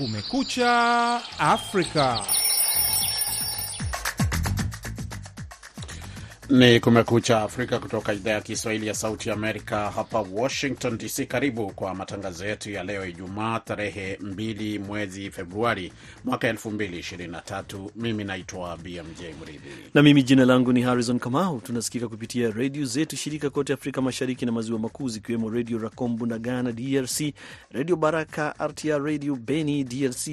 Kumekucha Afrika. Ni Kumekucha Afrika kutoka idhaa ya Kiswahili ya Sauti Amerika hapa Washington DC. Karibu kwa matangazo yetu ya leo Ijumaa, tarehe 2 mwezi Februari mwaka 2023. Mimi naitwa BMJ Mridhi na mimi jina langu ni Harrison Kamau. Tunasikika kupitia redio zetu shirika kote Afrika Mashariki na Maziwa Makuu, zikiwemo Redio Racombu na Ghana DRC, Redio Baraka RTR Radio Beni DRC,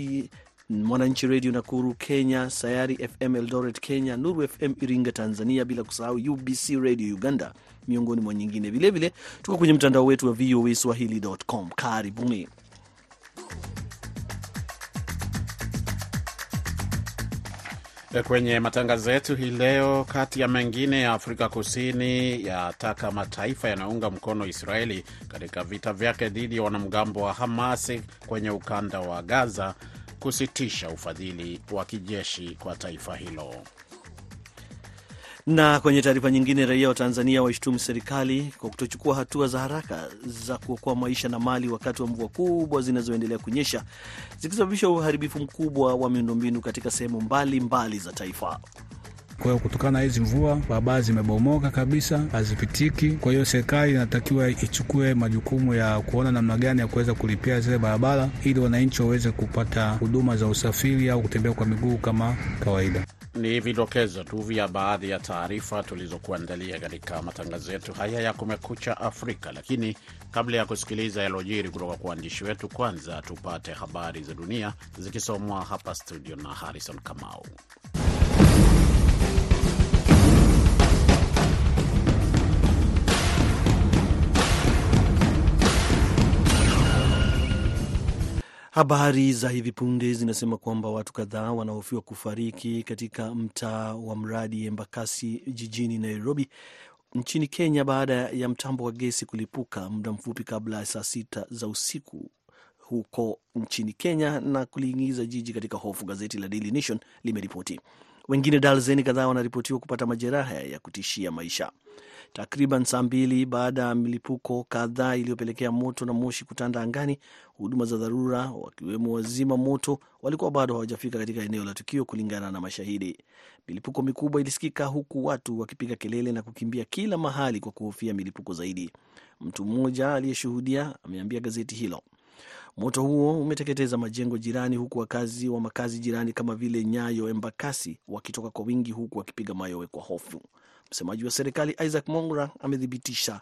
Mwananchi Redio Nakuru Kenya, Sayari FM Eldoret Kenya, Nuru FM Iringa Tanzania, bila kusahau UBC Radio Uganda, miongoni mwa nyingine. Vilevile tuko kwenye mtandao wetu wa VOA Swahili.com. Karibuni. Kwenye matangazo yetu hii leo, kati ya mengine ya Afrika Kusini yataka mataifa yanayounga mkono Israeli katika vita vyake dhidi ya wanamgambo wa Hamasi kwenye ukanda wa Gaza kusitisha ufadhili wa kijeshi kwa taifa hilo. Na kwenye taarifa nyingine, raia wa Tanzania waishtumu serikali kwa kutochukua hatua za haraka za kuokoa maisha na mali wakati wa mvua kubwa zinazoendelea kunyesha zikisababisha uharibifu mkubwa wa miundombinu katika sehemu mbalimbali za taifa. Kwa hiyo kutokana na hizi mvua barabara zimebomoka kabisa, hazipitiki. Kwa hiyo serikali inatakiwa ichukue majukumu ya kuona namna gani ya kuweza kulipia zile barabara ili wananchi waweze kupata huduma za usafiri au kutembea kwa miguu kama kawaida. Ni vidokezo tu vya baadhi ya taarifa tulizokuandalia katika matangazo yetu haya ya Kumekucha Afrika, lakini kabla ya kusikiliza yalojiri kutoka kwa waandishi wetu, kwanza tupate habari za dunia zikisomwa hapa studio na Harrison Kamau. Habari za hivi punde zinasema kwamba watu kadhaa wanahofiwa kufariki katika mtaa wa mradi Embakasi jijini Nairobi nchini Kenya baada ya mtambo wa gesi kulipuka muda mfupi kabla ya saa sita za usiku huko nchini Kenya na kuliingiza jiji katika hofu, gazeti la Daily Nation limeripoti. Wengine darzeni kadhaa wanaripotiwa kupata majeraha ya kutishia maisha. Takriban saa mbili baada ya milipuko kadhaa iliyopelekea moto na moshi kutanda angani, huduma za dharura wakiwemo wazima moto walikuwa bado hawajafika katika eneo la tukio, kulingana na mashahidi. Milipuko mikubwa ilisikika huku watu wakipiga kelele na kukimbia kila mahali kwa kuhofia milipuko zaidi. Mtu mmoja aliyeshuhudia ameambia gazeti hilo moto huo umeteketeza majengo jirani, huku wakazi wa makazi jirani kama vile Nyayo, Embakasi wakitoka kwa wingi, huku wakipiga mayowe kwa hofu. Msemaji wa serikali Isaac Mongra amethibitisha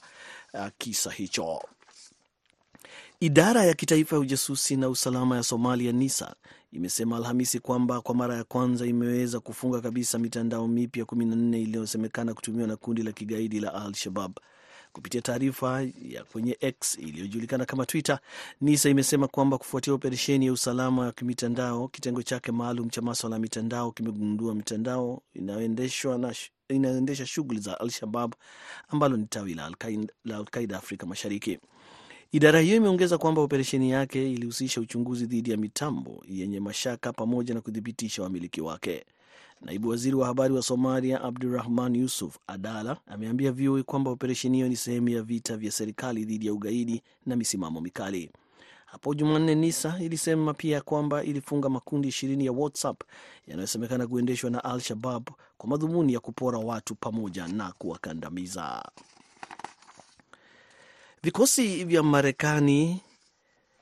uh, kisa hicho. Idara ya kitaifa ya ujasusi na usalama ya Somalia, NISA, imesema Alhamisi kwamba kwa mara ya kwanza imeweza kufunga kabisa mitandao mipya 14 iliyosemekana kutumiwa na kundi la kigaidi la Al Shabab. Kupitia taarifa ya kwenye X iliyojulikana kama Twitter, NISA imesema kwamba kufuatia operesheni ya usalama wa kimitandao, kitengo chake maalum cha maswala ya mitandao kimegundua mitandao inayoendeshwa na inayoendesha shughuli za Al-Shabab ambalo ni tawi la Al-Qaida Afrika Mashariki. Idara hiyo imeongeza kwamba operesheni yake ilihusisha uchunguzi dhidi ya mitambo yenye mashaka pamoja na kuthibitisha wamiliki wake. Naibu waziri wa habari wa Somalia Abdurahman Yusuf Adala ameambia VOA kwamba operesheni hiyo ni sehemu ya vita vya serikali dhidi ya ugaidi na misimamo mikali. Hapo Jumanne, NISA ilisema pia kwamba ilifunga makundi ishirini ya WhatsApp yanayosemekana kuendeshwa na Al Shabab kwa madhumuni ya kupora watu pamoja na kuwakandamiza. Vikosi vya Marekani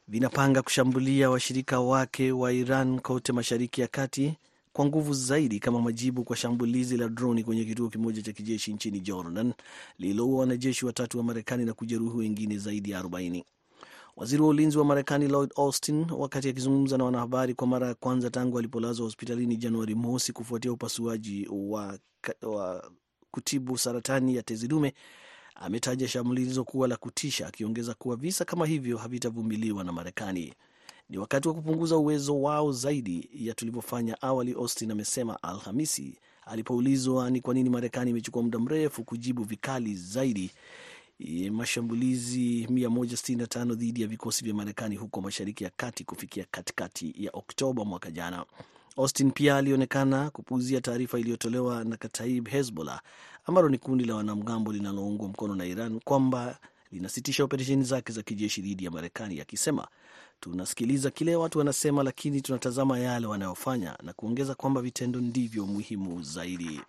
vinapanga kushambulia washirika wake wa Iran kote Mashariki ya Kati kwa nguvu zaidi kama majibu kwa shambulizi la droni kwenye kituo kimoja cha kijeshi nchini Jordan lililoua wanajeshi watatu wa Marekani na kujeruhi wengine zaidi ya 40. Waziri wa ulinzi wa Marekani Lloyd Austin, wakati akizungumza na wanahabari kwa mara ya kwanza tangu alipolazwa hospitalini Januari mosi kufuatia upasuaji wa, wa kutibu saratani ya tezi dume, ametaja shambulizo kuwa la kutisha, akiongeza kuwa visa kama hivyo havitavumiliwa na Marekani. Ni wakati wa kupunguza uwezo wao zaidi ya tulivyofanya awali, Austin amesema Alhamisi alipoulizwa ni kwa nini Marekani imechukua muda mrefu kujibu vikali zaidi mashambulizi 165 dhidi ya vikosi vya Marekani huko Mashariki ya Kati kufikia katikati ya Oktoba mwaka jana. Austin pia alionekana kupuuzia taarifa iliyotolewa na Kataib Hezbollah ambalo ni kundi la wanamgambo linaloungwa mkono na Iran kwamba linasitisha operesheni zake za kijeshi dhidi ya Marekani, akisema tunasikiliza kile watu wanasema, lakini tunatazama yale wanayofanya, na kuongeza kwamba vitendo ndivyo muhimu zaidi.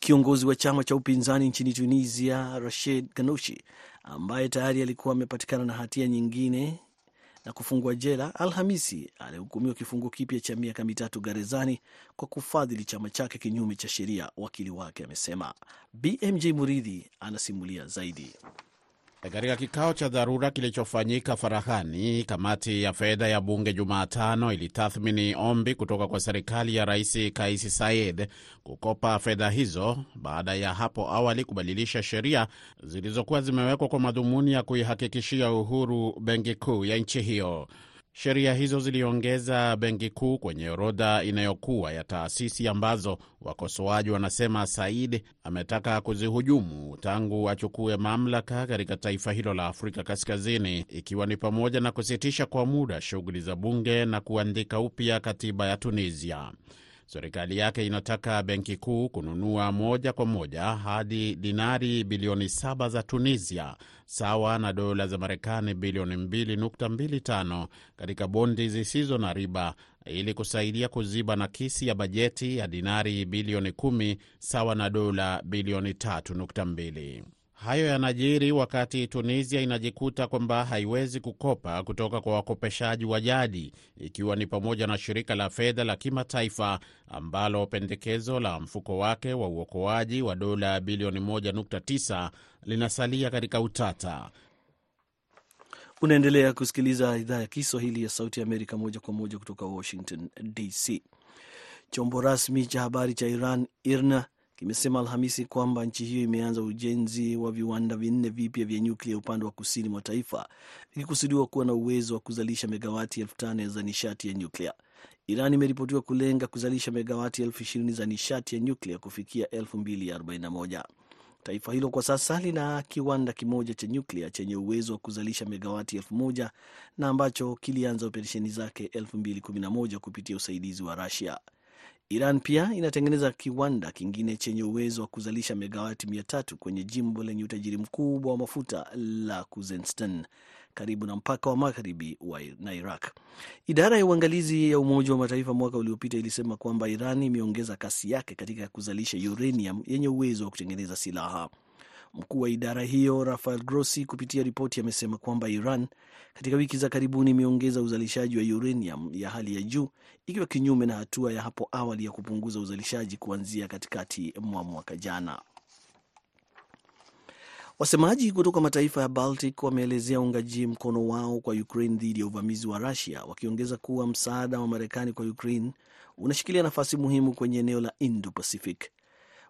Kiongozi wa chama cha upinzani nchini Tunisia, Rashid Ghannouchi, ambaye tayari alikuwa amepatikana na hatia nyingine na kufungwa jela, Alhamisi alihukumiwa kifungo kipya cha miaka mitatu gerezani kwa kufadhili chama chake kinyume cha sheria, wakili wake amesema. BMJ Muridhi anasimulia zaidi. Katika kikao cha dharura kilichofanyika farahani, kamati ya fedha ya bunge Jumatano ilitathmini ombi kutoka kwa serikali ya Rais Kais Saied kukopa fedha hizo baada ya hapo awali kubadilisha sheria zilizokuwa zimewekwa kwa madhumuni ya kuihakikishia uhuru benki kuu ya nchi hiyo. Sheria hizo ziliongeza benki kuu kwenye orodha inayokuwa ya taasisi ambazo wakosoaji wanasema Said ametaka kuzihujumu tangu achukue mamlaka katika taifa hilo la Afrika Kaskazini, ikiwa ni pamoja na kusitisha kwa muda shughuli za bunge na kuandika upya katiba ya Tunisia. Serikali yake inataka benki kuu kununua moja kwa moja hadi dinari bilioni saba za Tunisia, sawa na dola za Marekani bilioni 2.25 katika bondi zisizo na riba ili kusaidia kuziba nakisi ya bajeti ya dinari bilioni 10 sawa na dola bilioni 3.2. Hayo yanajiri wakati Tunisia inajikuta kwamba haiwezi kukopa kutoka kwa wakopeshaji wa jadi, ikiwa ni pamoja na shirika la fedha la kimataifa ambalo pendekezo la mfuko wake wa uokoaji wa dola bilioni 1.9 linasalia katika utata. Unaendelea kusikiliza idhaa ya Kiswahili ya Sauti ya Amerika moja kwa moja kutoka Washington DC. Chombo rasmi cha habari cha Iran IRNA kimesema Alhamisi kwamba nchi hiyo imeanza ujenzi wa viwanda vinne vipya vya nyuklia upande wa kusini mwa taifa vikikusudiwa kuwa na uwezo wa kuzalisha megawati elfu tano za nishati ya nyuklia. Iran imeripotiwa kulenga kuzalisha megawati elfu ishirini za nishati ya nyuklia kufikia elfu mbili arobaini na moja. Taifa hilo kwa sasa lina kiwanda kimoja cha nyuklia chenye uwezo wa kuzalisha megawati elfu moja na ambacho kilianza operesheni zake 2011 kupitia usaidizi wa Rusia. Iran pia inatengeneza kiwanda kingine chenye uwezo wa kuzalisha megawati mia tatu kwenye jimbo lenye utajiri mkubwa wa mafuta la Khuzestan karibu na mpaka wa magharibi na Iraq. Idara ya uangalizi ya Umoja wa Mataifa mwaka uliopita ilisema kwamba Iran imeongeza kasi yake katika kuzalisha uranium yenye uwezo wa kutengeneza silaha. Mkuu wa idara hiyo Rafael Grossi kupitia ripoti amesema kwamba Iran katika wiki za karibuni imeongeza uzalishaji wa uranium ya hali ya juu, ikiwa kinyume na hatua ya hapo awali ya kupunguza uzalishaji kuanzia katikati mwa mwaka jana. Wasemaji kutoka mataifa ya Baltic wameelezea uungaji mkono wao kwa Ukraine dhidi ya uvamizi wa Rusia, wakiongeza kuwa msaada wa Marekani kwa Ukraine unashikilia nafasi muhimu kwenye eneo la Indo-Pacific.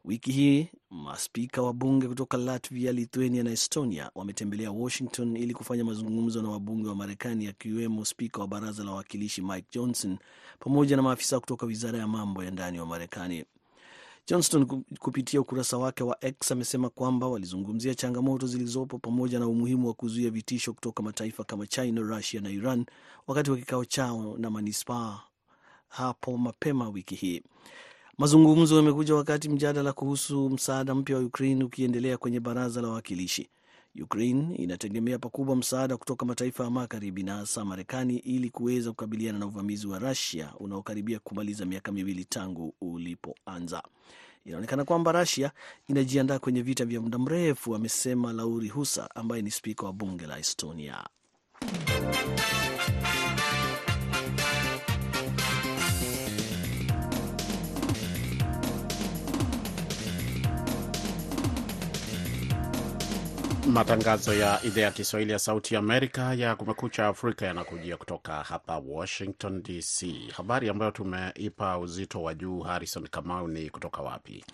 Wiki hii maspika wa bunge kutoka Latvia, Lithuania na Estonia wametembelea Washington ili kufanya mazungumzo na wabunge wa Marekani, akiwemo spika wa baraza la wawakilishi Mike Johnson pamoja na maafisa kutoka wizara ya mambo ya ndani wa Marekani. Johnston kupitia ukurasa wake wa X amesema kwamba walizungumzia changamoto zilizopo pamoja na umuhimu wa kuzuia vitisho kutoka mataifa kama China, Russia na Iran wakati wa kikao chao na manispaa hapo mapema wiki hii. Mazungumzo yamekuja wakati mjadala kuhusu msaada mpya wa Ukraine ukiendelea kwenye baraza la wawakilishi. Ukraine inategemea pakubwa msaada kutoka mataifa ya magharibi na hasa Marekani ili kuweza kukabiliana na uvamizi wa Rusia unaokaribia kumaliza miaka miwili tangu ulipoanza. Inaonekana kwamba Rusia inajiandaa kwenye vita vya muda mrefu, amesema Lauri Husa ambaye ni spika wa bunge la Estonia. Matangazo ya idhaa ya Kiswahili ya Sauti Amerika ya Kumekucha Afrika yanakujia kutoka hapa Washington DC. Habari ambayo tumeipa uzito wa juu, Harrison Kamau, ni kutoka wapi?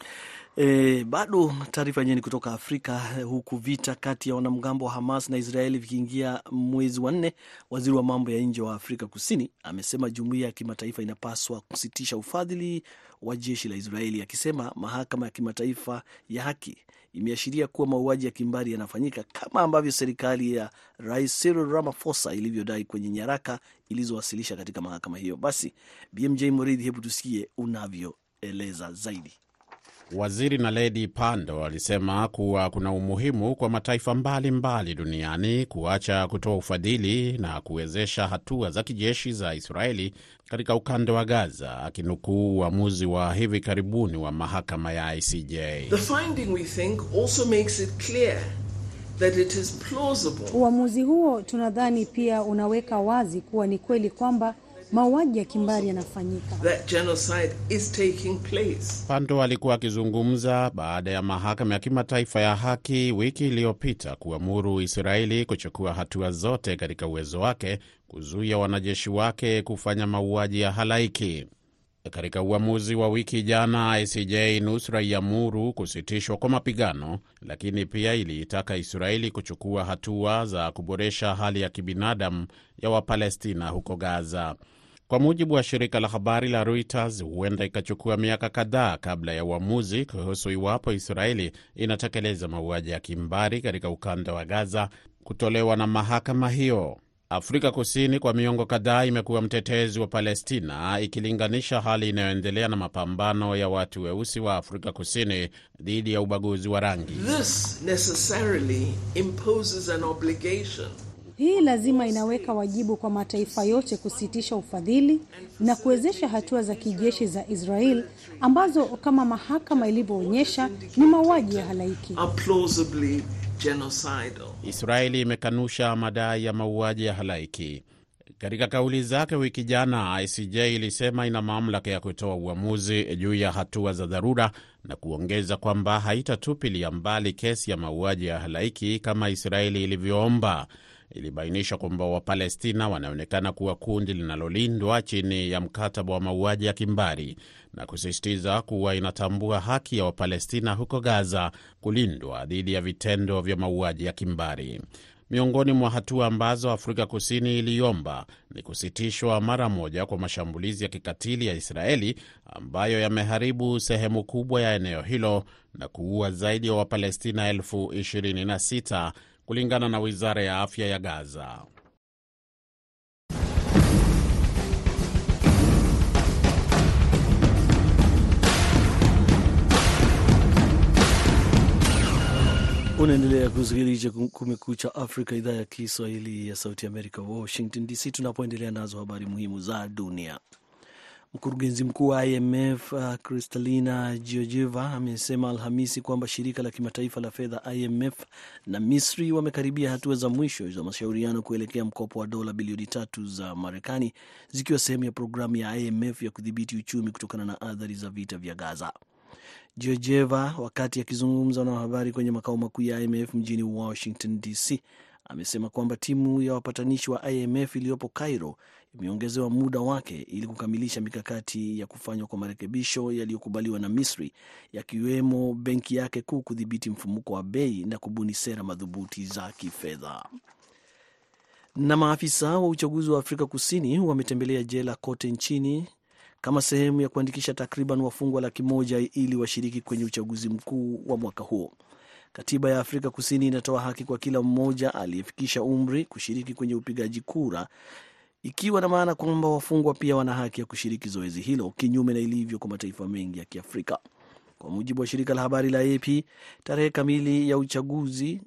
E, bado taarifa yenyewe ni kutoka Afrika, huku vita kati ya wanamgambo wa Hamas na Israeli vikiingia mwezi wa nne. Waziri wa mambo ya nje wa Afrika Kusini amesema jumuiya ya kimataifa inapaswa kusitisha ufadhili wa jeshi la Israeli, akisema mahakama ya kimataifa ya haki imeashiria kuwa mauaji ya kimbari yanafanyika kama ambavyo serikali ya Rais Cyril Ramaphosa ilivyodai kwenye nyaraka ilizowasilisha katika mahakama hiyo. Basi BMJ Muridhi, hebu tusikie unavyoeleza zaidi. Waziri Naledi Pandor alisema kuwa kuna umuhimu kwa mataifa mbalimbali mbali duniani kuacha kutoa ufadhili na kuwezesha hatua za kijeshi za Israeli katika ukanda wa Gaza, akinukuu uamuzi wa hivi karibuni wa mahakama ya ICJ. The finding we think also makes it clear that it is plausible Uamuzi huo tunadhani pia unaweka wazi kuwa ni kweli kwamba mauaji ya kimbari yanafanyika. that genocide is taking place. Pando alikuwa akizungumza baada ya mahakama ya kimataifa ya haki wiki iliyopita kuamuru Israeli kuchukua hatua zote katika uwezo wake kuzuia wanajeshi wake kufanya mauaji ya halaiki. Katika uamuzi wa wiki jana, ICJ nusra iamuru kusitishwa kwa mapigano, lakini pia iliitaka Israeli kuchukua hatua za kuboresha hali ya kibinadamu ya Wapalestina huko Gaza. Kwa mujibu wa shirika la habari la Reuters, huenda ikachukua miaka kadhaa kabla ya uamuzi kuhusu iwapo Israeli inatekeleza mauaji ya kimbari katika ukanda wa Gaza kutolewa na mahakama hiyo. Afrika Kusini kwa miongo kadhaa imekuwa mtetezi wa Palestina, ikilinganisha hali inayoendelea na mapambano ya watu weusi wa Afrika Kusini dhidi ya ubaguzi wa rangi. This necessarily imposes an obligation Hii lazima inaweka wajibu kwa mataifa yote kusitisha ufadhili na kuwezesha hatua za kijeshi za Israel ambazo kama mahakama ilivyoonyesha ni mauaji ya halaiki. are plausibly genocidal. Israeli imekanusha madai ya mauaji ya halaiki. Katika kauli zake wiki jana, ICJ ilisema ina mamlaka ya kutoa uamuzi juu ya hatua za dharura na kuongeza kwamba haitatupilia mbali kesi ya mauaji ya halaiki kama Israeli ilivyoomba. Ilibainisha kwamba Wapalestina wanaonekana kuwa kundi linalolindwa chini ya mkataba wa mauaji ya kimbari na kusisitiza kuwa inatambua haki ya Wapalestina huko Gaza kulindwa dhidi ya vitendo vya mauaji ya kimbari. Miongoni mwa hatua ambazo Afrika Kusini iliomba ni kusitishwa mara moja kwa mashambulizi ya kikatili ya Israeli ambayo yameharibu sehemu kubwa ya eneo hilo na kuua zaidi ya wa Wapalestina elfu 26 kulingana na wizara ya afya ya Gaza. Unaendelea kusikiliza Kumekucha Afrika, idhaa ya Kiswahili ya Sauti Amerika, Washington DC, tunapoendelea nazo habari muhimu za dunia. Mkurugenzi mkuu wa IMF uh, Kristalina Georgieva amesema Alhamisi kwamba shirika la kimataifa la fedha IMF na Misri wamekaribia hatua za mwisho za mashauriano kuelekea mkopo wa dola bilioni tatu za Marekani, zikiwa sehemu ya programu ya IMF ya kudhibiti uchumi kutokana na athari za vita vya Gaza. Georgieva, wakati akizungumza na wanahabari kwenye makao makuu ya IMF mjini Washington DC, amesema kwamba timu ya wapatanishi wa IMF iliyopo Cairo imeongezewa muda wake ili kukamilisha mikakati ya kufanywa kwa marekebisho yaliyokubaliwa na Misri, yakiwemo benki yake kuu kudhibiti mfumuko wa bei na kubuni sera madhubuti za kifedha. Na maafisa wa uchaguzi wa Afrika Kusini wametembelea jela kote nchini kama sehemu ya kuandikisha takriban wafungwa laki moja ili washiriki kwenye uchaguzi mkuu wa mwaka huo. Katiba ya Afrika Kusini inatoa haki kwa kila mmoja aliyefikisha umri kushiriki kwenye upigaji kura, ikiwa na maana kwamba wafungwa pia wana haki ya kushiriki zoezi hilo, kinyume na ilivyo kwa mataifa mengi ya Kiafrika. Kwa mujibu wa shirika la habari la AP, tarehe kamili ya uchaguzi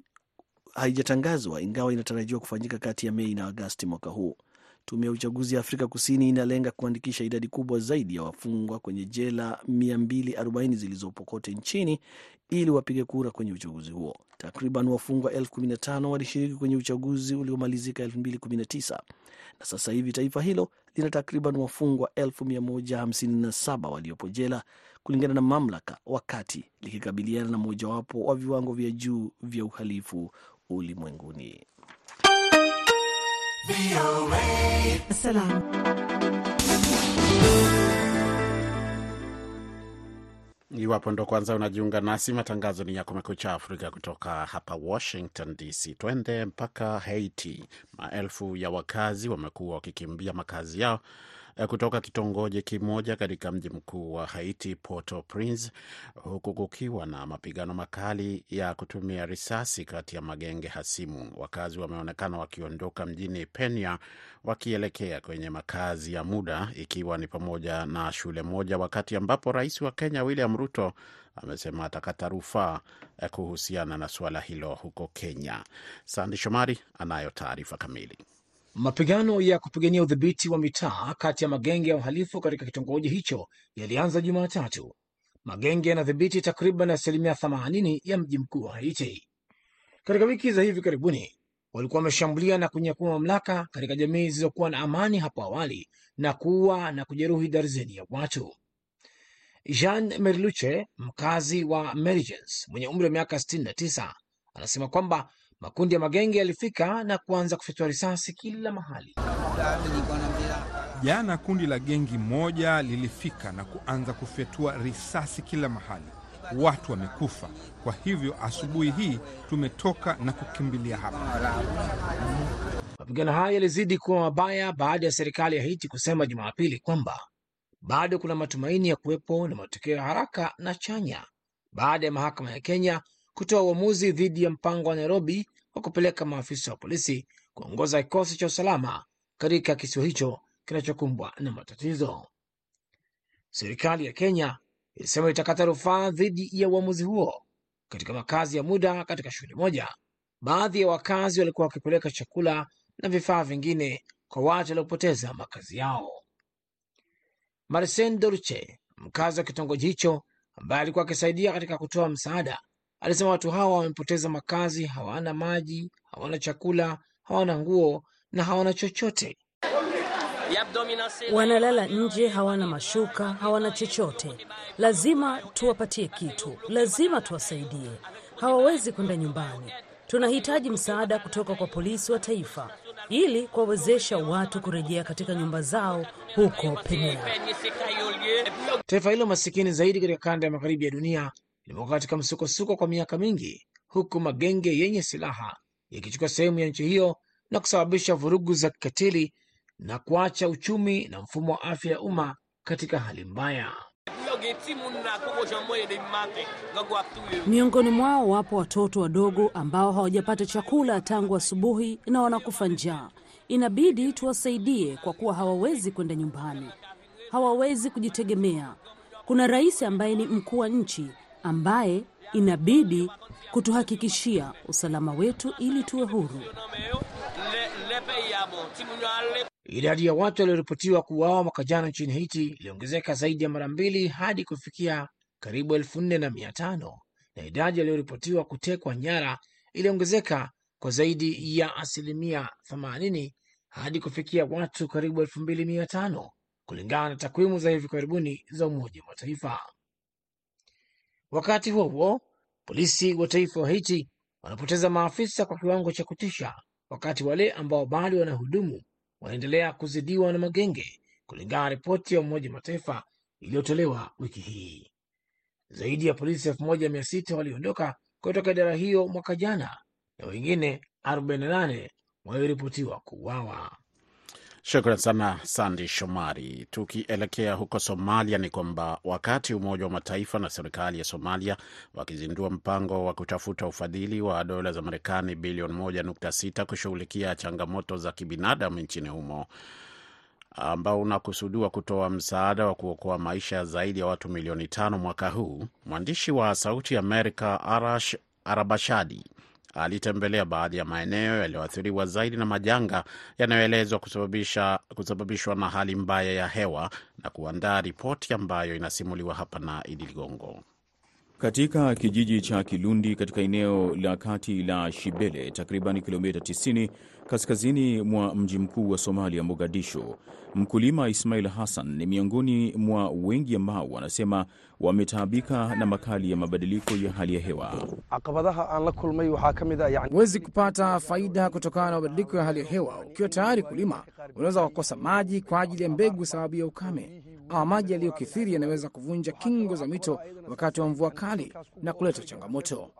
haijatangazwa, ingawa inatarajiwa kufanyika kati ya Mei na Agasti mwaka huu. Tume ya uchaguzi ya Afrika Kusini inalenga kuandikisha idadi kubwa zaidi ya wafungwa kwenye jela 240 zilizopo kote nchini ili wapige kura kwenye uchaguzi huo. Takriban wafungwa 15 walishiriki kwenye uchaguzi uliomalizika 2019 na sasa hivi taifa hilo lina takriban wafungwa 157 waliopo jela kulingana na mamlaka, wakati likikabiliana na mojawapo wa viwango vya juu vya uhalifu ulimwenguni. Iwapo ndo kwanza unajiunga nasi, matangazo ni ya Kumekucha Afrika kutoka hapa Washington DC. Twende mpaka Haiti. Maelfu ya wakazi wamekuwa wakikimbia makazi yao kutoka kitongoji kimoja katika mji mkuu wa Haiti, Port-au-Prince, huku kukiwa na mapigano makali ya kutumia risasi kati ya magenge hasimu. Wakazi wameonekana wakiondoka mjini Penia wakielekea kwenye makazi ya muda, ikiwa ni pamoja na shule moja, wakati ambapo rais wa Kenya William Ruto amesema atakata rufaa kuhusiana na suala hilo huko Kenya. Sandi Shomari anayo taarifa kamili. Mapigano ya kupigania udhibiti wa mitaa kati ya magenge ya uhalifu katika kitongoji hicho yalianza Jumatatu. Magenge yanadhibiti takriban asilimia 80 ya mji mkuu wa Haiti. Katika wiki za hivi karibuni, walikuwa wameshambulia na kunyakua mamlaka katika jamii zilizokuwa na amani hapo awali na kuua na kujeruhi darzeni ya watu. Jean Merluche, mkazi wa Mergens mwenye umri wa miaka 69, anasema kwamba makundi ya magenge yalifika na kuanza kufyatua risasi kila mahali. Jana kundi la gengi moja lilifika na kuanza kufyatua risasi kila mahali, watu wamekufa. Kwa hivyo asubuhi hii tumetoka na kukimbilia hapa. Mapigano haya yalizidi kuwa mabaya baada ya serikali ya Haiti kusema Jumapili kwamba bado kuna matumaini ya kuwepo na matokeo ya haraka na chanya baada ya mahakama ya Kenya kutoa uamuzi dhidi ya mpango wa Nairobi wa kupeleka maafisa wa polisi kuongoza kikosi cha usalama katika kisiwa hicho kinachokumbwa na matatizo. Serikali ya Kenya ilisema itakata rufaa dhidi ya uamuzi huo. Katika makazi ya muda katika shule moja, baadhi ya wakazi walikuwa wakipeleka chakula na vifaa vingine kwa watu waliopoteza makazi yao. Marcen Dorche, mkazi wa kitongoji hicho, ambaye alikuwa akisaidia katika kutoa msaada, alisema watu hawa wamepoteza makazi, hawana maji, hawana chakula, hawana nguo na hawana chochote. Wanalala nje, hawana mashuka, hawana chochote. Lazima tuwapatie kitu, lazima tuwasaidie. Hawawezi kwenda nyumbani. Tunahitaji msaada kutoka kwa polisi wa taifa ili kuwawezesha watu kurejea katika nyumba zao huko Penea. Taifa hilo masikini zaidi katika kanda ya magharibi ya dunia limekuwa katika msukosuko kwa miaka mingi, huku magenge yenye silaha yakichukua sehemu ya nchi hiyo na kusababisha vurugu za kikatili na kuacha uchumi na mfumo wa afya ya umma katika hali mbaya. Miongoni mwao wapo watoto wadogo ambao hawajapata chakula tangu asubuhi na wanakufa njaa. Inabidi tuwasaidie kwa kuwa hawawezi kwenda nyumbani, hawawezi kujitegemea. Kuna rais ambaye ni mkuu wa nchi ambaye inabidi kutuhakikishia usalama wetu ili tuwe huru. Idadi ya watu walioripotiwa kuuawa mwaka jana nchini Haiti iliongezeka zaidi ya mara mbili hadi kufikia karibu elfu nne na mia tano na idadi yaliyoripotiwa kutekwa nyara iliongezeka kwa zaidi ya asilimia 80 hadi kufikia watu karibu elfu mbili mia tano kulingana na takwimu za hivi karibuni za Umoja wa Mataifa. Wakati huo huo, polisi wa taifa wa Haiti wanapoteza maafisa kwa kiwango cha kutisha, wakati wale ambao bado wanahudumu wanaendelea kuzidiwa na magenge, kulingana na ripoti ya Umoja Mataifa iliyotolewa wiki hii. Zaidi ya polisi elfu moja mia sita waliondoka kutoka idara hiyo mwaka jana na wengine 48 walioripotiwa kuuawa. Shukran sana Sandi Shomari. Tukielekea huko Somalia, ni kwamba wakati Umoja wa Mataifa na serikali ya Somalia wakizindua mpango wa kutafuta ufadhili wa dola za Marekani bilioni 1.6 kushughulikia changamoto za kibinadamu nchini humo ambao unakusudiwa kutoa msaada wa kuokoa maisha zaidi ya watu milioni tano mwaka huu, mwandishi wa Sauti Amerika Arash Arabashadi alitembelea baadhi ya maeneo yaliyoathiriwa zaidi na majanga yanayoelezwa kusababishwa na hali mbaya ya hewa na kuandaa ripoti ambayo inasimuliwa hapa na Idi Ligongo. Katika kijiji cha Kilundi katika eneo la kati la Shibele, takriban kilomita 90 kaskazini mwa mji mkuu wa Somalia, Mogadishu, mkulima Ismail Hassan ni miongoni mwa wengi ambao wanasema wametaabika na makali ya mabadiliko ya hali ya hewa. Huwezi kupata faida kutokana na mabadiliko ya hali ya hewa. Ukiwa tayari kulima, unaweza kukosa maji kwa ajili ya mbegu sababu ya ukame, ama maji yaliyokithiri yanaweza kuvunja kingo za mito wakati wa mvua kali na kuleta changamoto.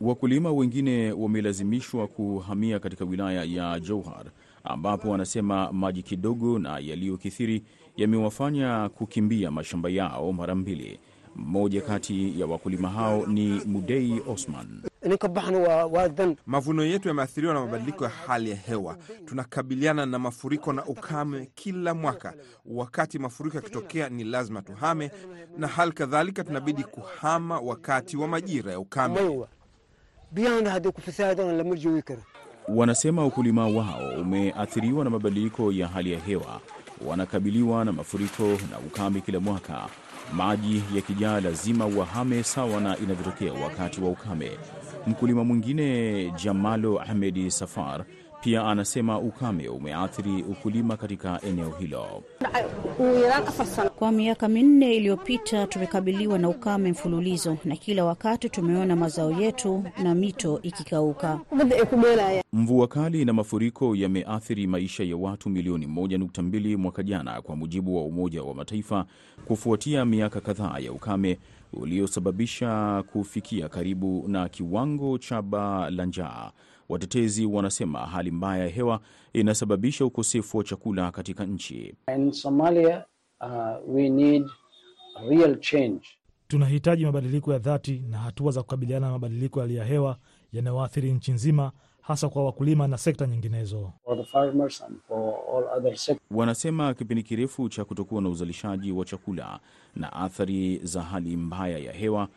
Wakulima wengine wamelazimishwa kuhamia katika wilaya ya Jowhar ambapo wanasema maji kidogo na yaliyokithiri yamewafanya kukimbia mashamba yao mara mbili. Mmoja kati ya wakulima hao ni Mudei Osman. Mavuno yetu yameathiriwa na mabadiliko ya hali ya hewa. Tunakabiliana na mafuriko na ukame kila mwaka. Wakati mafuriko yakitokea, ni lazima tuhame, na hali kadhalika tunabidi kuhama wakati wa majira ya ukame. Wanasema ukulima wao umeathiriwa na mabadiliko ya hali ya hewa. Wanakabiliwa na mafuriko na ukame kila mwaka. Maji yakijaa lazima wahame, sawa na inavyotokea wakati wa ukame. Mkulima mwingine Jamalo Ahmedi Safar pia anasema ukame umeathiri ukulima katika eneo hilo. Kwa miaka minne iliyopita tumekabiliwa na ukame mfululizo, na kila wakati tumeona mazao yetu na mito ikikauka. Mvua kali na mafuriko yameathiri maisha ya watu milioni 1.2 mwaka jana, kwa mujibu wa Umoja wa Mataifa, kufuatia miaka kadhaa ya ukame uliosababisha kufikia karibu na kiwango cha baa la njaa. Watetezi wanasema hali mbaya ya hewa inasababisha ukosefu wa chakula katika nchi. In Somalia, uh, we need real change. Tunahitaji mabadiliko ya dhati na hatua za kukabiliana na mabadiliko ya hali ya hewa yanayoathiri nchi nzima, hasa kwa wakulima na sekta nyinginezo. For the farmers and for all other sectors. Wanasema kipindi kirefu cha kutokuwa na uzalishaji wa chakula na athari za hali mbaya ya hewa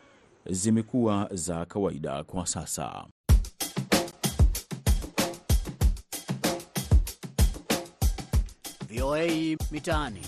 zimekuwa za kawaida kwa sasa. VOA Mitaani.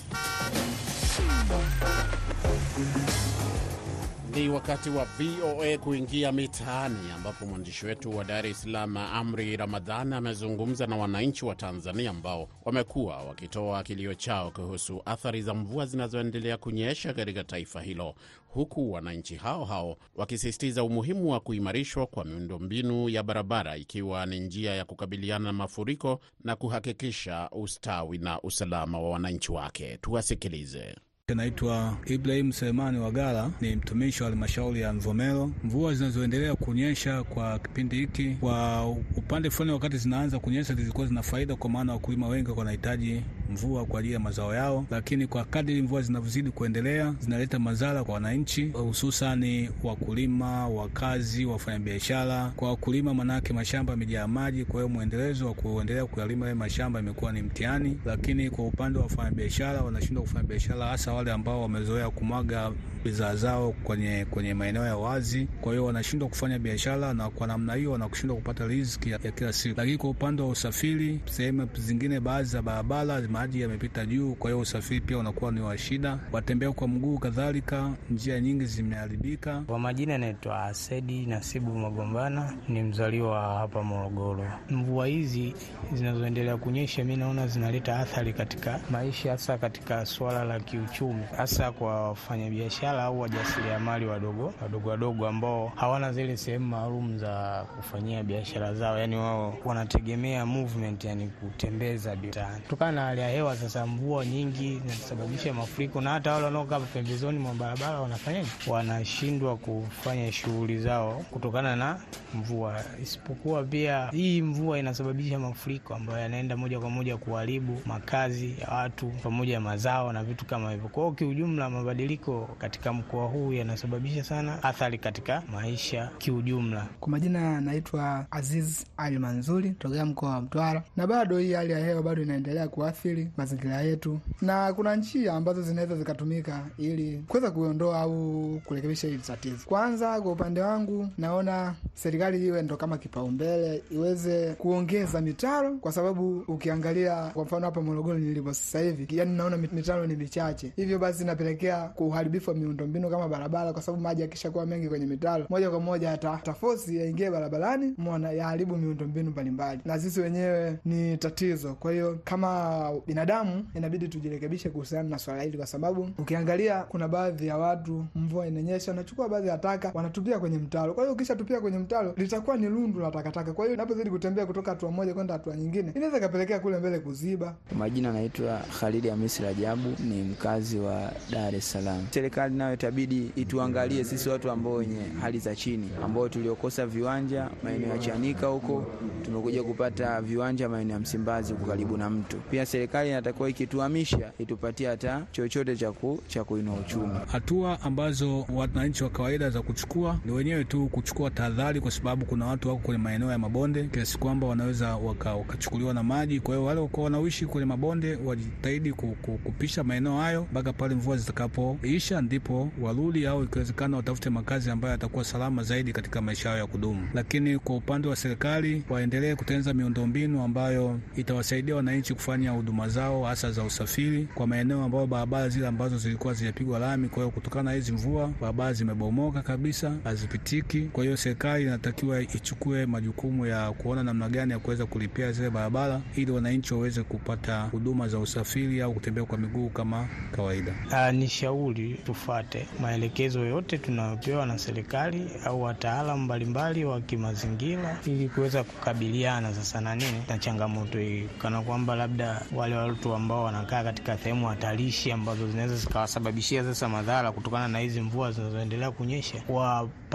Ni wakati wa VOA kuingia mitaani, ambapo mwandishi wetu wa Dar es Salaam Amri Ramadhan amezungumza na wananchi wa Tanzania ambao wamekuwa wakitoa kilio chao kuhusu athari za mvua zinazoendelea kunyesha katika taifa hilo, huku wananchi hao hao wakisisitiza umuhimu wa kuimarishwa kwa miundombinu ya barabara, ikiwa ni njia ya kukabiliana na mafuriko na kuhakikisha ustawi na usalama wa wananchi wake. Tuwasikilize. Naitwa Ibrahim Selemani Wagala, ni mtumishi wa halmashauri ya Mvomero. Mvua zinazoendelea kunyesha kwa kipindi hiki, kwa upande fulani, wakati zinaanza kunyesha zilikuwa zina faida, kwa maana wakulima wengi wanahitaji mvua kwa ajili ya mazao yao, lakini kwa kadiri mvua zinavyozidi kuendelea zinaleta madhara kwa wananchi, hususani wakulima, wakazi, wafanyabiashara. Kwa wakulima, manake mashamba yamejaa maji, kwa hiyo mwendelezo wa kuendelea kuyalima mashamba imekuwa ni mtihani. Lakini kwa upande wa wafanyabiashara, wanashindwa kufanya biashara, hasa wale ambao wamezoea kumwaga bidhaa zao kwenye kwenye maeneo ya wazi, kwa hiyo wanashindwa kufanya biashara, na kwa namna hiyo wanakushindwa kupata riziki ya, ya kila siku. Lakini kwa upande wa usafiri, sehemu zingine, baadhi za barabara maji yamepita juu, kwa hiyo usafiri pia unakuwa ni wa shida. Watembea kwa mguu kadhalika, njia nyingi zimeharibika. Kwa majina anaitwa Sedi Nasibu Magombana, ni mzaliwa wa hapa Morogoro. Mvua hizi zinazoendelea kunyesha, mi naona zinaleta athari katika maisha, hasa katika swala la kiuchumi, hasa kwa wafanyabiashara au wajasiriamali wadogo wadogo wadogo ambao hawana zile sehemu maalum za kufanyia biashara zao, yani wao wanategemea movement, yani kutembeza bidhaa. Kutokana na hali ya hewa sasa, mvua nyingi zinasababisha mafuriko, na hata wale wanaokaa pembezoni mwa barabara wanafanyaje? Wanashindwa kufanya shughuli zao kutokana na mvua. Isipokuwa pia hii mvua inasababisha mafuriko ambayo yanaenda moja kwa moja kuharibu makazi ya watu pamoja na mazao na vitu kama hivyo. Kwa kiujumla, mabadiliko katika mkoa huu yanasababisha sana athari katika maisha kiujumla. Kwa majina naitwa Aziz Ali Manzuri tokea mkoa wa Mtwara, na bado hii hali ya hewa bado inaendelea kuathiri mazingira yetu, na kuna njia ambazo zinaweza zikatumika ili kuweza kuondoa au kurekebisha hili tatizo. Kwanza, kwa upande wangu, naona serikali iwe ndo kama kipaumbele, iweze kuongeza mitaro, kwa sababu ukiangalia kwa mfano hapa Morogoro nilipo sasa hivi, yani naona mitaro ni michache, hivyo basi inapelekea kwa uharibifu wa miundombinu kama barabara, kwa sababu maji yakishakuwa mengi kwenye mitaro, moja kwa moja hata tafosi yaingie barabarani, mona yaharibu miundombinu mbalimbali, na sisi wenyewe ni tatizo. Kwa hiyo kama binadamu inabidi tujirekebishe kuhusiana na swala hili, kwa sababu ukiangalia kuna baadhi ya watu, mvua inanyesha, wanachukua baadhi ya taka wanatupia kwenye mtaro. Kwa hiyo ukishatupia kwenye mtaro litakuwa ni lundu la takataka. Kwa hiyo inapozidi kutembea kutoka hatua moja kwenda hatua nyingine, inaweza ikapelekea kule mbele kuziba. Majina anaitwa Khalidi Hamisi Rajabu, ni mkazi wa Dar es Salaam. Serikali nayo itabidi ituangalie sisi watu ambao wenye hali za chini, ambao tuliokosa viwanja maeneo ya Chanika huko, tumekuja kupata viwanja maeneo ya Msimbazi huko karibu na mtu. Pia serikali inatakiwa ikituhamisha, itupatie hata chochote cha kuinua uchumi. Hatua ambazo wananchi wa kawaida za kuchukua ni wenyewe tu kuchukua tahadhari, kwa sababu kuna watu wako kwenye maeneo ya mabonde kiasi kwamba wanaweza wakachukuliwa waka na maji. Kwa hiyo wale wanaoishi kwenye mabonde wajitahidi kupisha maeneo hayo mpaka pale mvua zitakapoisha, ndipo warudi, au ikiwezekana watafute makazi ambayo yatakuwa salama zaidi katika maisha yao ya kudumu. Lakini kwa upande wa serikali, waendelee kutengeneza miundombinu ambayo itawasaidia wananchi kufanya huduma zao hasa za usafiri kwa maeneo ambayo barabara zile ambazo zilikuwa zijapigwa lami. Kwa hiyo kutokana na hizi mvua barabara zimebomoka kabisa, hazipitiki. Kwa hiyo serikali inatakiwa ichukue majukumu ya kuona namna gani ya kuweza kulipia zile barabara ili wananchi waweze kupata huduma za usafiri au kutembea kwa miguu kama kawaida. Uh, ni shauri tufate maelekezo yote tunayopewa na serikali au wataalamu mbalimbali wa kimazingira ili kuweza kukabiliana sasa na nini na changamoto hii, kana kwamba labda wale watu ambao wanakaa katika sehemu hatarishi ambazo zinaweza zikawasababishia sasa madhara kutokana na hizi mvua zinazoendelea kunyesha,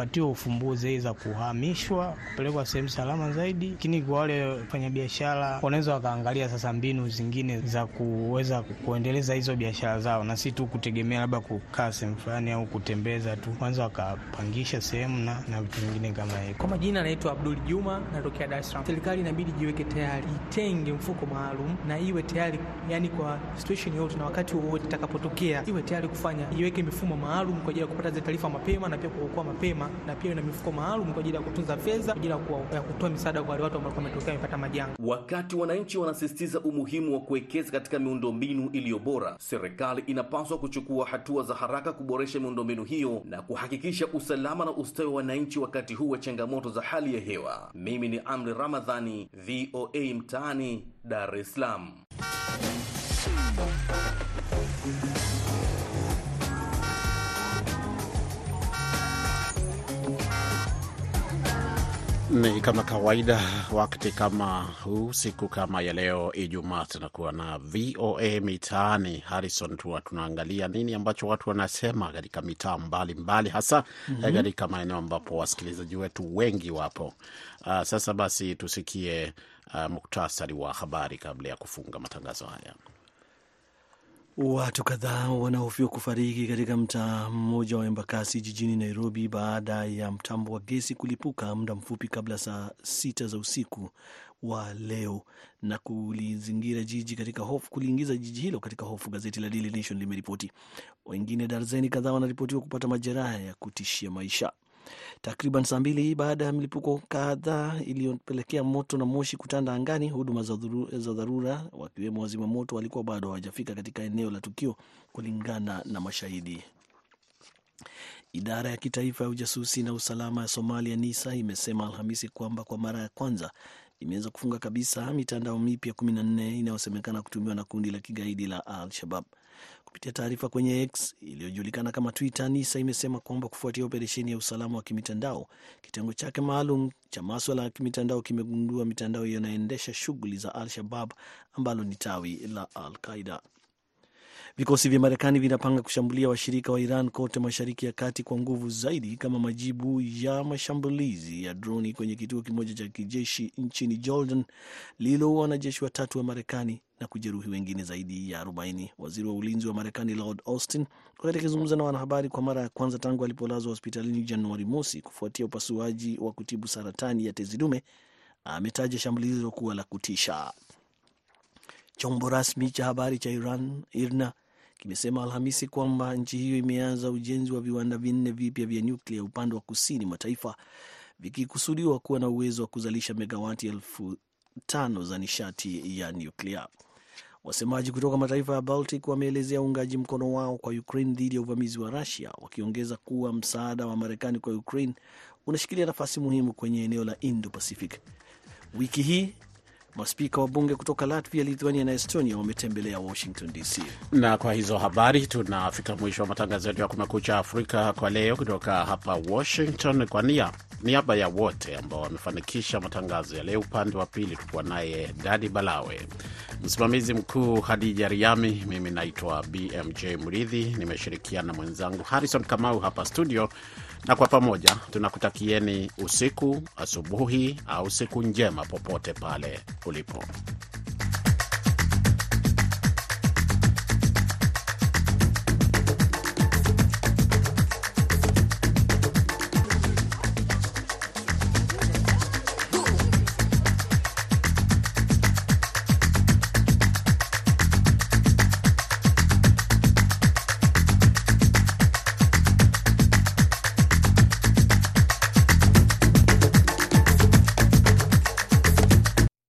wapatiwe ufumbuzi za kuhamishwa kupelekwa sehemu salama zaidi. Lakini kwa wale wafanyabiashara wanaweza wakaangalia sasa mbinu zingine za kuweza kuendeleza hizo biashara zao, na si tu kutegemea labda kukaa sehemu fulani au kutembeza tu, kwanza wakapangisha sehemu na, na vitu vingine kama hivyo. Kwa majina anaitwa Abdul Juma, natokea Dar es Salaam. Serikali inabidi jiweke tayari, itenge mfuko maalum na iwe tayari, yani kwa situation yote na wakati wowote itakapotokea, iwe tayari kufanya, iweke mifumo maalum kwa ajili ya kupata zile taarifa mapema na pia kuokoa mapema, na pia ina mifuko maalum kwa ajili ya kutunza fedha kwa ajili ya kutoa misaada kwa wale watu ambao wametokea wamepata majanga. Wakati wananchi wanasisitiza umuhimu wa kuwekeza katika miundombinu iliyo bora, serikali inapaswa kuchukua hatua za haraka kuboresha miundombinu hiyo na kuhakikisha usalama na ustawi wa wananchi wakati huu wa changamoto za hali ya hewa. Mimi ni Amri Ramadhani, VOA Mtaani, Dar es Salaam. Ni kama kawaida, wakati kama huu, siku kama ya leo Ijumaa, tunakuwa na VOA Mitaani. Harrison, tuwa tunaangalia nini ambacho watu wanasema katika mitaa mbalimbali, hasa katika mm -hmm. maeneo ambapo wasikilizaji wetu wengi wapo. Uh, sasa basi tusikie uh, muktasari wa habari kabla ya kufunga matangazo haya. Watu kadhaa wanahofiwa kufariki katika mtaa mmoja wa Embakasi jijini Nairobi baada ya mtambo wa gesi kulipuka muda mfupi kabla saa sita za usiku wa leo na kulizingira jiji katika hofu, kuliingiza jiji hilo katika hofu, gazeti la Daily Nation limeripoti. Wengine darzeni kadhaa wanaripotiwa kupata majeraha ya kutishia maisha. Takriban saa mbili baada ya mlipuko kadhaa iliyopelekea moto na moshi kutanda angani, huduma za dharura wakiwemo wazima moto walikuwa bado hawajafika katika eneo la tukio, kulingana na mashahidi. Idara ya kitaifa ya ujasusi na usalama ya Somalia, NISA, imesema Alhamisi kwamba kwa mara ya kwanza imeanza kufunga kabisa mitandao mipya kumi na nne inayosemekana kutumiwa na kundi la kigaidi la Al Shabab. Kupitia taarifa kwenye X iliyojulikana kama Twitter, NISA imesema kwamba kufuatia operesheni ya usalama wa kimitandao, kitengo chake maalum cha maswala ya kimitandao kimegundua mitandao inayoendesha shughuli za Al Shabab ambalo ni tawi la Al Qaida. Vikosi vya Marekani vinapanga kushambulia washirika wa Iran kote Mashariki ya Kati kwa nguvu zaidi kama majibu ya mashambulizi ya droni kwenye kituo kimoja cha kijeshi nchini Jordan lililoua wanajeshi watatu wa Marekani na kujeruhi wengine zaidi ya 40. Waziri wa ulinzi wa Marekani Lord Austin, wakati akizungumza na wanahabari kwa mara ya kwanza tangu alipolazwa hospitalini Januari mosi kufuatia upasuaji wa kutibu saratani ya tezi dume, ametaja shambulizi kuwa la kutisha. Chombo rasmi cha habari cha Iran IRNA kimesema Alhamisi kwamba nchi hiyo imeanza ujenzi wa viwanda vinne vipya vya nyuklia upande wa kusini mwa taifa vikikusudiwa kuwa na uwezo wa kuzalisha megawati elfu tano za nishati ya nyuklia. Wasemaji kutoka mataifa ya Baltic wameelezea uungaji mkono wao kwa Ukraine dhidi ya uvamizi wa Rusia, wakiongeza kuwa msaada wa Marekani kwa Ukraine unashikilia nafasi muhimu kwenye eneo la Indo Pacific. Wiki hii Maspika wa bunge kutoka Latvia, Lithuania na Estonia wametembelea Washington DC. Na kwa hizo habari tunafika mwisho wa matangazo yetu ya Kumekucha Afrika kwa leo, kutoka hapa Washington. Kwa nia niaba ya wote ambao wamefanikisha matangazo ya leo, upande wa pili tukuwa naye Dadi Balawe, msimamizi mkuu Hadija Riami, mimi naitwa BMJ Mridhi, nimeshirikiana na mwenzangu Harrison Kamau hapa studio, na kwa pamoja tunakutakieni usiku, asubuhi au siku njema popote pale ulipo.